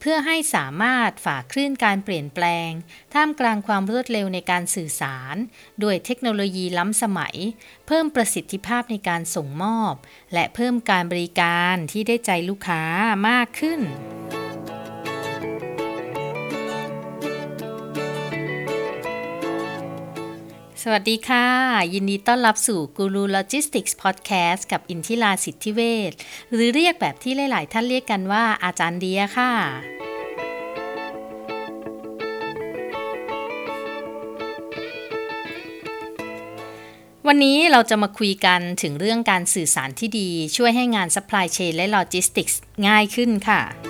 เพื่อให้สามารถฝ่าคลื่นการเปลี่ยนแปลง ท่ามกลางความรวดเร็วในการสื่อสาร ด้วยเทคโนโลยีล้ำสมัย เพิ่มประสิทธิภาพในการส่งมอบ และเพิ่มการบริการที่ได้ใจลูกค้ามากขึ้น สวัสดีค่ะ ยินดีต้อนรับสู่ Guru Logistics Podcast กับอินทิราสิทธิเวชหรือเรียกแบบที่หลาย ๆ ท่านเรียกกันว่าอาจารย์เดียค่ะ วันนี้เราจะมาคุยกันถึงเรื่องการสื่อสารที่ดี ช่วยให้งาน supply chain และ logistics ง่ายขึ้นค่ะ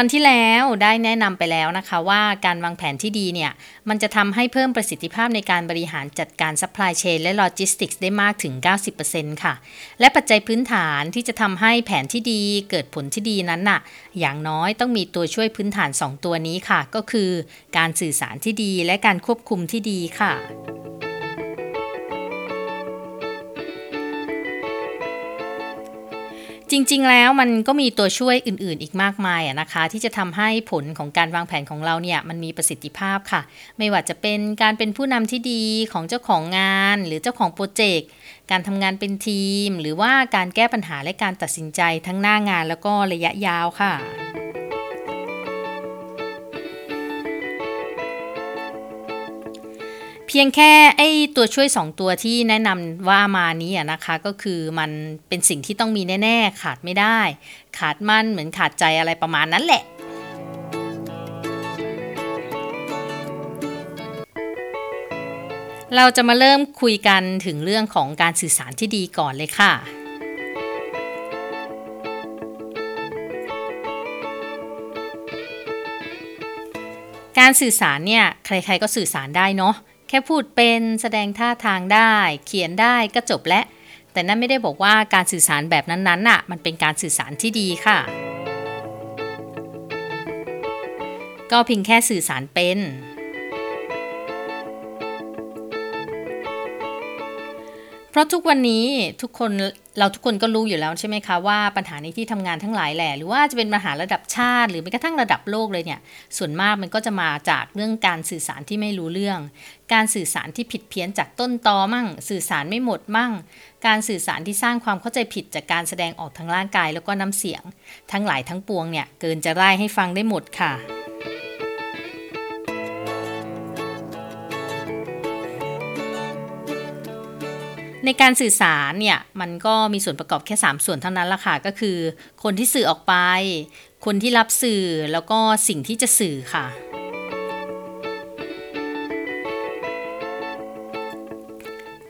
อนที่แล้วได้แนะนำไปแล้วนะคะว่าการวางแผนที่ดีเนี่ย มันจะทำให้เพิ่มประสิทธิภาพในการบริหารจัดการ supply chain และ logistics ได้มากถึง 90%ค่ะ และปัจจัยพื้นฐานที่จะทำให้แผนที่ดีเกิดผลที่ดีนั้นน่ะ อย่างน้อยต้องมีตัวช่วยพื้นฐาน 2 ตัวนี้ค่ะ ก็คือการสื่อสารที่ดีและการควบคุมที่ดีค่ะ จริง ๆ แล้วมันก็มีตัวช่วยอื่นๆ อีกมากมายนะคะ ที่จะทำให้ผลของการวางแผนของเราเนี่ยมันมีประสิทธิภาพค่ะ ไม่ว่าจะเป็นการเป็นผู้นำที่ดีของเจ้าของงาน หรือเจ้าของโปรเจกต์การทำงานเป็นทีม หรือว่าการแก้ปัญหาและการตัดสินใจทั้งหน้างานแล้วก็ระยะยาวค่ะ เพียงแค่ไอตัวช่วย 2 ตัวที่แนะนำว่ามานี้นะคะก็คือมันเป็นสิ่งที่ต้องมีแน่ ๆ ขาดไม่ได้ ขาดมั่นเหมือนขาดใจอะไรประมาณนั้นแหละเราจะมาเริ่มคุยกันถึงเรื่องของการสื่อสารที่ดีก่อนเลยค่ะ การสื่อสารเนี่ยใครๆก็สื่อสารได้เนาะ แค่พูดเป็นแสดงท่าทางได้ เขียนได้ก็จบแล้วแต่นั่นไม่ได้บอกว่าการสื่อสารแบบนั้นๆน่ะ มันเป็นการสื่อสารที่ดีค่ะ ก็เพียงแค่สื่อสารเป็น เพราะทุกวันนี้ทุกคนเราทุกคนก็รู้อยู่แล้วใช่ไหมคะว่าปัญหาในที่ทำงานทั้งหลายแหละหรือว่าจะเป็นปัญหาระดับชาติ หรือแม้กระทั่งระดับโลกเลยเนี่ย ส่วนมากมันก็จะมาจากเรื่องการสื่อสารที่ไม่รู้เรื่อง การสื่อสารที่ผิดเพี้ยนจากต้นตอมั่ง สื่อสารไม่หมดมั่ง การสื่อสารที่สร้างความเข้าใจผิดจากการแสดงออกทางร่างกายแล้วก็น้ำเสียง ทั้งหลายทั้งปวงเนี่ยเกินจะไล่ให้ฟังได้หมดค่ะ ในการสื่อสารเนี่ยมันก็มีส่วนประกอบแค่ 3 ส่วนเท่านั้นละค่ะ ก็คือ คนที่สื่อออกไป คนที่รับสื่อแล้วก็สิ่งที่จะสื่อค่ะ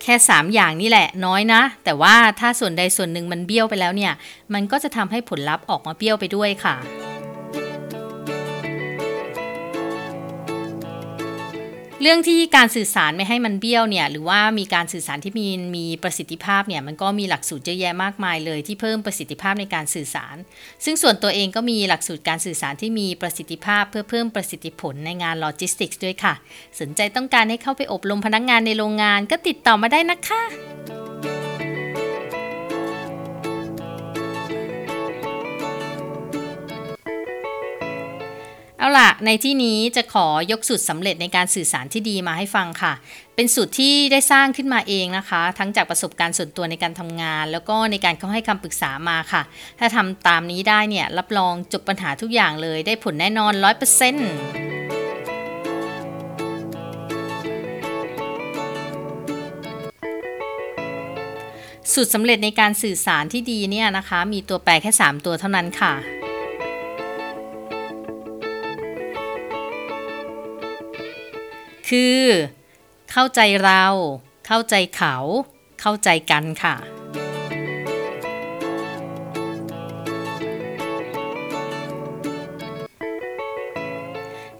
แค่ 3 อย่างนี่แหละน้อยนะ แต่ว่าถ้าส่วนใดส่วนหนึ่งมันเบี้ยวไปแล้วเนี่ย มันก็จะทำให้ผลลัพธ์ออกมาเบี้ยวไปด้วยค่ะ เรื่องที่การสื่อสารไม่ให้มันเบี้ยวเนี่ยหรือว่ามีการสื่อสารที่มีมีประสิทธิภาพเนี่ยมันก็มีหลักสูตรเยอะแยะมากมายเลยที่เพิ่มประสิทธิภาพในการสื่อสาร ซึ่งส่วนตัวเองก็มีหลักสูตรการสื่อสารที่มีประสิทธิภาพเพื่อเพิ่มประสิทธิผลในงานโลจิสติกส์ด้วยค่ะ สนใจต้องการให้เข้าไปอบรมพนักงานในโรงงานก็ติดต่อมาได้นะคะ เอาล่ะ ในที่นี้จะขอยกสูตรสำเร็จในการสื่อสารที่ดีมาให้ฟังค่ะ เป็นสูตรที่ได้สร้างขึ้นมาเองนะคะ ทั้งจากประสบการณ์ส่วนตัวในการทำงาน แล้วก็ในการเข้าให้คำปรึกษามาค่ะ ถ้าทำตามนี้ได้เนี่ย รับรองจบปัญหาทุกอย่างเลยได้ผลแน่นอน 100%สูตรสำเร็จในการสื่อสารที่ดีเนี่ยนะคะ มีตัวแปรแค่ 3 ตัวเท่านั้นค่ะ คือ เข้าใจเรา เข้าใจเขา เข้าใจกันค่ะ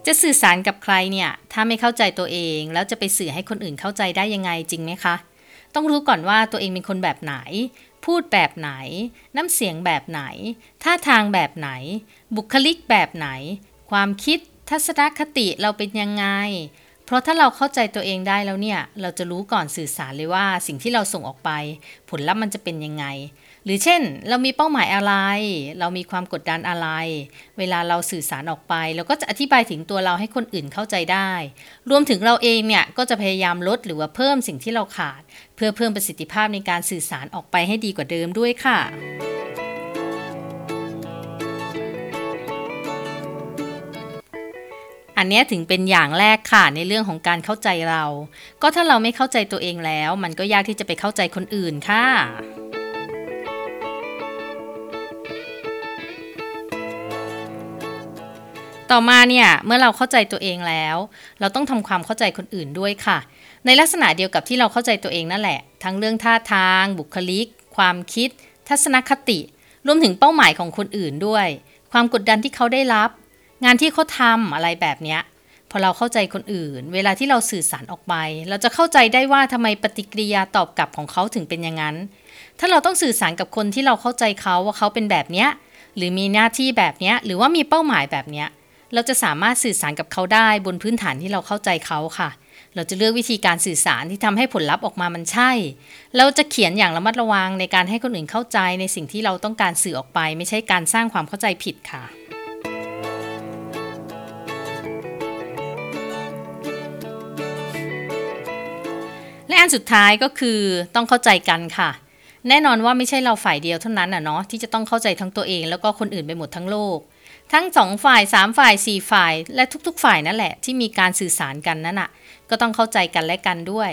จะสื่อสารกับใครเนี่ย ถ้าไม่เข้าใจตัวเอง แล้วจะไปสื่อให้คนอื่นเข้าใจได้ยังไงจริงไหมคะ ต้องรู้ก่อนว่าตัวเองเป็นคนแบบไหนพูดแบบไหน น้ำเสียงแบบไหน ท่าทางแบบไหน บุคลิกแบบไหน ความคิด ทัศนคติเราเป็นยังไง เพราะถ้าเราเข้าใจตัวเองได้แล้วเนี่ย เราจะรู้ก่อนสื่อสารเลยว่าสิ่งที่เราส่งออกไป ผลลัพธ์มันจะเป็นยังไง หรือเช่น เรามีเป้าหมายอะไร เรามีความกดดันอะไร เวลาเราสื่อสารออกไป เราก็จะอธิบายถึงตัวเราให้คนอื่นเข้าใจได้ รวมถึงเราเองเนี่ยก็จะพยายามลดหรือว่าเพิ่มสิ่งที่เราขาด เพื่อเพิ่มประสิทธิภาพในการสื่อสารออกไปให้ดีกว่าเดิมด้วยค่ะ อันนี้ถึงเป็นอย่างแรกค่ะในเรื่องของการเข้าใจเรา ก็ถ้าเราไม่เข้าใจตัวเองแล้ว มันก็ยากที่จะไปเข้าใจคนอื่นค่ะต่อมาเนี่ยเมื่อเราเข้าใจตัวเองแล้ว เราต้องทำความเข้าใจคนอื่นด้วยค่ะ ในลักษณะเดียวกับที่เราเข้าใจตัวเองนั่นแหละ ทั้งเรื่องท่าทาง บุคลิก ความคิด ทัศนคติ รวมถึงเป้าหมายของคนอื่นด้วย ความกดดันที่เขาได้รับ งานที่เขาทำอะไรแบบเนี้ยพอเราเข้าใจคนอื่น เวลาที่เราสื่อสารออกไป เราจะเข้าใจได้ว่าทำไมปฏิกิริยาตอบกลับของเขาถึงเป็นอย่างนั้น ถ้าเราต้องสื่อสารกับคนที่เราเข้าใจเขาว่าเขาเป็นแบบเนี้ยหรือมีหน้าที่แบบเนี้ยหรือว่ามีเป้าหมายแบบเนี้ยเราจะสามารถสื่อสารกับเขาได้บนพื้นฐานที่เราเข้าใจเขาค่ะ เราจะเลือกวิธีการสื่อสารที่ทำให้ผลลัพธ์ออกมามันใช่ เราจะเขียนอย่างระมัดระวังในการให้คนอื่นเข้าใจในสิ่งที่เราต้องการสื่อออกไป ไม่ใช่การสร้างความเข้าใจผิดค่ะ อันสุดท้ายก็คือต้องเข้าใจกันค่ะ แน่นอนว่าไม่ใช่เราฝ่ายเดียวเท่านั้นอะเนาะที่จะต้องเข้าใจทั้งตัวเองแล้วก็คนอื่นไปหมดทั้งโลก ทั้งสองฝ่ายสามฝ่ายสี่ฝ่าย และทุกๆ ฝ่ายนั่นแหละที่มีการสื่อสารกันนั่นอะก็ต้องเข้าใจกันและกันด้วย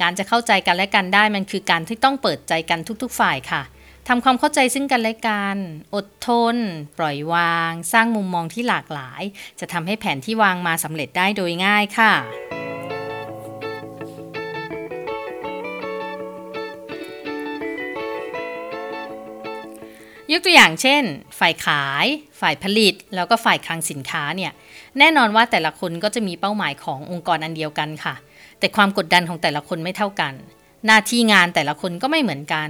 การจะเข้าใจกันและกันได้มันคือการที่ต้องเปิดใจกันทุก ๆ ฝ่ายค่ะทำความเข้าใจซึ่งกันและกัน อดทน ปล่อยวาง สร้างมุมมองที่หลากหลาย จะทำให้แผนที่วางมาสำเร็จได้โดยง่ายค่ะ ยกตัวอย่างเช่น ฝ่ายขาย ฝ่ายผลิต แล้วก็ฝ่ายคลังสินค้าเนี่ยแน่นอนว่าแต่ละคนก็จะมีเป้าหมายขององค์กรอันเดียวกันค่ะ แต่ความกดดันของแต่ละคนไม่เท่ากัน หน้าที่งานแต่ละคนก็ไม่เหมือนกัน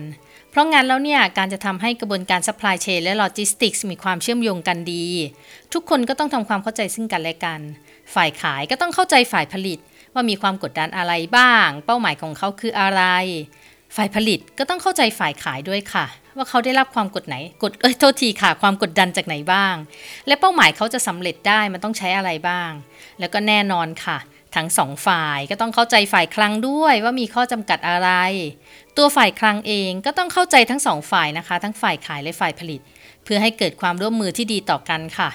เพราะงั้นแล้วเนี่ยการจะทำให้กระบวนการ supply chain และ logistics มีความเชื่อมโยงกันดี ทุกคนก็ต้องทำความเข้าใจซึ่งกันและกัน ฝ่ายขายก็ต้องเข้าใจฝ่ายผลิต ว่ามีความกดดันอะไรบ้าง เป้าหมายของเขาคืออะไร ฝ่ายผลิตก็ต้องเข้าใจฝ่ายขายด้วยค่ะ ว่าเขาได้รับความกดไหนกดเอ้ยโทษทีค่ะ ความกดดันจากไหนบ้าง และเป้าหมายเขาจะสำเร็จได้มันต้องใช้อะไรบ้าง แล้วก็แน่นอนค่ะ ทั้งสองฝ่ายก็ต้องเข้าใจฝ่ายคลังด้วยว่ามีข้อจำกัดอะไร ตัวฝ่ายคลังเองก็ต้องเข้าใจทั้งสองฝ่ายนะคะ ทั้งฝ่ายขายและฝ่ายผลิต เพื่อให้เกิดความร่วมมือที่ดีต่อกันค่ะ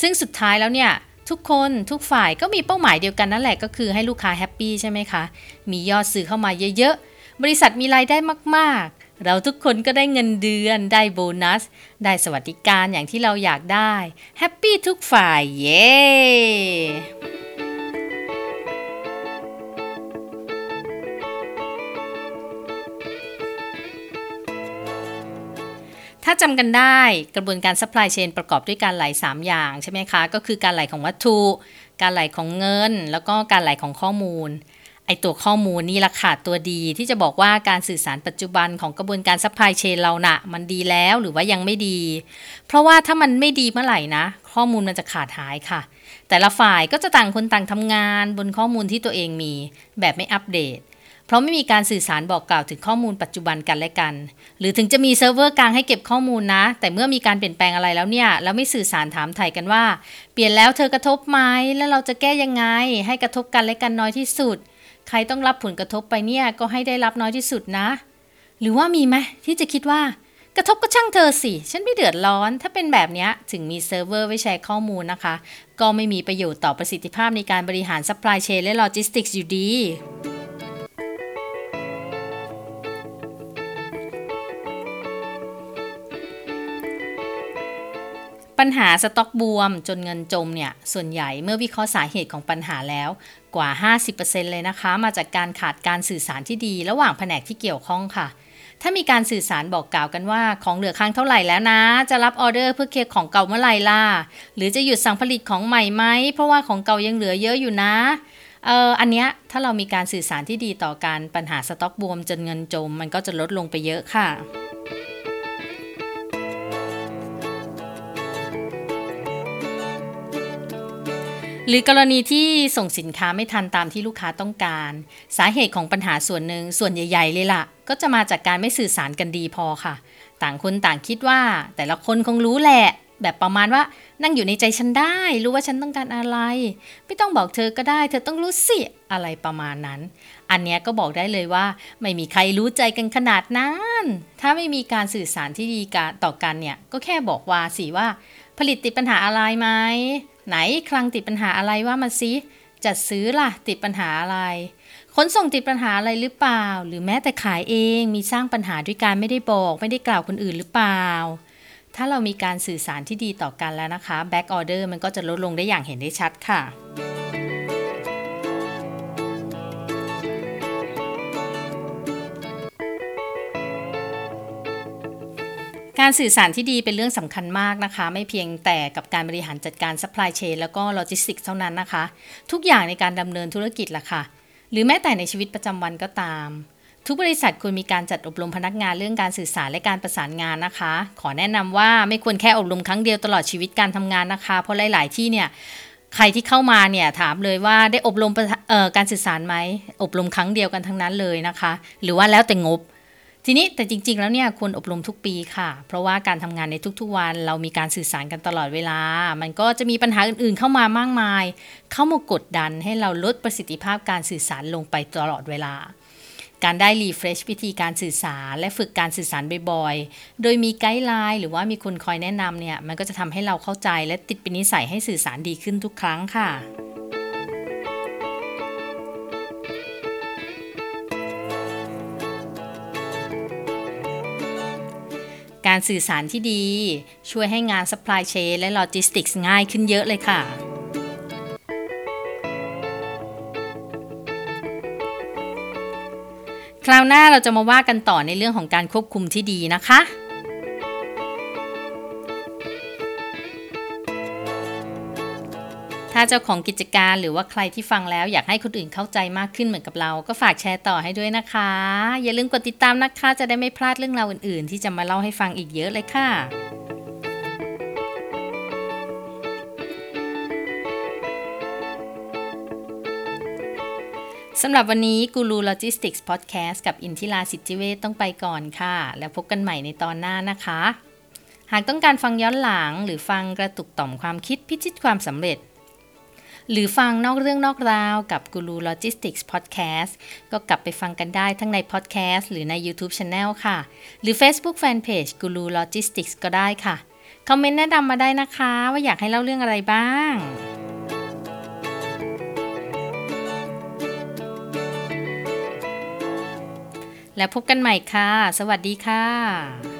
ซึ่งสุดท้ายแล้วเนี่ยทุกคนทุกฝ่ายก็มีเป้าหมายเดียวกันนั่นแหละก็คือให้ลูกค้า happy ใช่ไหมคะ มียอดซื้อเข้ามาเยอะๆ บริษัทมีรายได้มาก เราทุกคนก็ได้เงินเดือน ได้โบนัส ได้สวัสดิการอย่างที่เราอยากได้ แฮปปี้ทุกฝ่าย เย้ถ้าจำกันได้กระบวนการ supply chain ประกอบด้วยการไหล 3 อย่างใช่ไหมคะ ก็คือการไหลของวัตถุ การไหลของเงิน แล้วก็การไหลของข้อมูล ไอตัวข้อมูลนี่ราคาตัวดีที่จะบอกว่าการสื่อสารปัจจุบันของกระบวนการ supply chain เรานะ่ะ มันดีแล้วหรือว่ายังไม่ดี เพราะว่าถ้ามันไม่ดีเมื่อไหร่นะ ข้อมูลมันจะขาดหายค่ะ แต่ละฝ่ายก็จะต่างคนต่างทำงานบนข้อมูลที่ตัวเองมีแบบไม่อัปเดต เพราะไม่มีการสื่อสารบอกกล่าวถึงข้อมูลปัจจุบันกันและกัน หรือถึงจะมีเซิร์ฟเวอร์กลางให้เก็บข้อมูลนะ แต่เมื่อมีการเปลี่ยนแปลงอะไรแล้วเนี่ยแล้วไม่สื่อสารถามไถ่กันว่า เปลี่ยนแล้วเธอกระทบไหมแล้วเราจะแก้ยังไง ให้กระทบกันและกันน้อยที่สุด ใครต้องรับผลกระทบไปเนี่ยก็ให้ได้รับน้อยที่สุดนะ หรือว่ามีไหมที่จะคิดว่ากระทบก็ช่างเธอสิ ฉันไม่เดือดร้อน ถ้าเป็นแบบนี้ถึงมีเซิร์ฟเวอร์ไว้แชร์ข้อมูลนะคะ ก็ไม่มีประโยชน์ต่อประสิทธิภาพในการบริหาร supply chain และโลจิสติกส์อยู่ดี ปัญหาสต็อกบวมจนเงินจมเนี่ยส่วนใหญ่เมื่อวิเคราะห์สาเหตุของปัญหาแล้วกว่า 50%เลยนะคะ มาจากการขาดการสื่อสารที่ดี ระหว่างแผนกที่เกี่ยวข้องค่ะ ถ้ามีการสื่อสารบอกกล่าวกันว่าของเหลือค้างเท่าไหร่แล้วนะ จะรับออเดอร์เพื่อเคลียร์ของเก่าเมื่อไหร่ล่ะหรือจะหยุดสั่งผลิตของใหม่ไหมเพราะว่าของเก่ายังเหลือเยอะอยู่นะเอออันเนี้ยถ้าเรามีการสื่อสารที่ดีต่อกันปัญหาสต็อกบวมจนเงินจม มันก็จะลดลงไปเยอะค่ะ หรือกรณีที่ส่งสินค้าไม่ทันตามที่ลูกค้าต้องการ สาเหตุของปัญหาส่วนหนึ่งส่วนใหญ่ ๆ เลยล่ะ ก็จะมาจากการไม่สื่อสารกันดีพอค่ะ ต่างคนต่างคิดว่า แต่ละคนคงรู้แหละ แบบประมาณว่านั่งอยู่ในใจฉันได้ รู้ว่าฉันต้องการอะไร ไม่ต้องบอกเธอก็ได้ เธอต้องรู้สิอะไรประมาณนั้น อันเนี้ยก็บอกได้เลยว่า ไม่มีใครรู้ใจกันขนาดนั้น ถ้าไม่มีการสื่อสารที่ดีกันต่อกันเนี่ยก็แค่บอกว่าสิว่า ผลิตติดปัญหาอะไรไหม ไหนคลังติดปัญหาอะไรว่ามาซิจัดซื้อล่ะติดปัญหาอะไร ขนส่งติดปัญหาอะไรหรือเปล่า หรือแม้แต่ขายเองมีสร้างปัญหาด้วยการไม่ได้บอก ไม่ได้กล่าวคนอื่นหรือเปล่า ถ้าเรามีการสื่อสารที่ดีต่อกันแล้วนะคะ back order มันก็จะลดลงได้อย่างเห็นได้ชัดค่ะ การสื่อสารที่ดีเป็นเรื่องสำคัญมากนะคะ ไม่เพียงแต่กับการบริหารจัดการ supply chain แล้วก็โลจิสติกเท่านั้นนะคะ ทุกอย่างในการดำเนินธุรกิจล่ะค่ะ หรือแม้แต่ในชีวิตประจำวันก็ตาม ทุกบริษัทควรมีการจัดอบรมพนักงานเรื่องการสื่อสารและการประสานงานนะคะ ขอแนะนำว่าไม่ควรแค่อบรมครั้งเดียวตลอดชีวิตการทำงานนะคะ เพราะหลาย ๆ ที่เนี่ยใครที่เข้ามาเนี่ยถามเลยว่าได้อบรมการสื่อสารไหมอบรมครั้งเดียวกันทั้งนั้นเลยนะคะ หรือว่าแล้วแต่งบ ทีนี้แต่จริง ๆ แล้วเนี่ยควรอบรมทุกปีค่ะ เพราะว่าการทำงานในทุกๆวัน เรามีการสื่อสารกันตลอดเวลา มันก็จะมีปัญหาอื่นๆ เข้ามามากมาย เข้ามากดดันให้เราลดประสิทธิภาพการสื่อสารลงไปตลอดเวลา การได้ refresh วิธีการสื่อสาร และฝึกการสื่อสารบ่อยๆ โดยมี guideline หรือว่ามีคนคอยแนะนำเนี่ยมันก็จะทำให้เราเข้าใจและติดเป็นนิสัยให้สื่อสารดีขึ้นทุกครั้งค่ะ การสื่อสารที่ดี ช่วยให้งาน supply chain และ logistics ง่ายขึ้นเยอะเลยค่ะ คราวหน้าเราจะมาว่ากันต่อในเรื่องของการควบคุมที่ดีนะคะ เจ้าของกิจการหรือว่าใครที่ฟังแล้วอยากให้คนอื่นเข้าใจมากขึ้นเหมือนกับเรา ก็ฝากแชร์ต่อให้ด้วยนะคะ อย่าลืมกดติดตามนะคะ จะได้ไม่พลาดเรื่องราวอื่น ๆ ที่จะมาเล่าให้ฟังอีกเยอะเลยค่ะสำหรับวันนี้กูรูโลจิสติกส์พอดแคสต์กับอินทิราสิทธิเวทต้องไปก่อนค่ะ แล้วพบกันใหม่ในตอนหน้านะคะ หากต้องการฟังย้อนหลังหรือฟังกระตุกต่อมความคิดพิชิตความสำเร็จ หรือฟังนอกเรื่องนอกราวกับกูรูโลจิสติกส์พอดแคสต์ก็กลับไปฟังกันได้ทั้งในพอดแคสต์หรือใน YouTube Channel ค่ะ หรือ Facebook Fanpage กูรูโลจิสติกส์ก็ได้ค่ะ คอมเมนต์แนะนำมาได้นะคะ ว่าอยากให้เล่าเรื่องอะไรบ้างแล้วพบกันใหม่ค่ะ สวัสดีค่ะ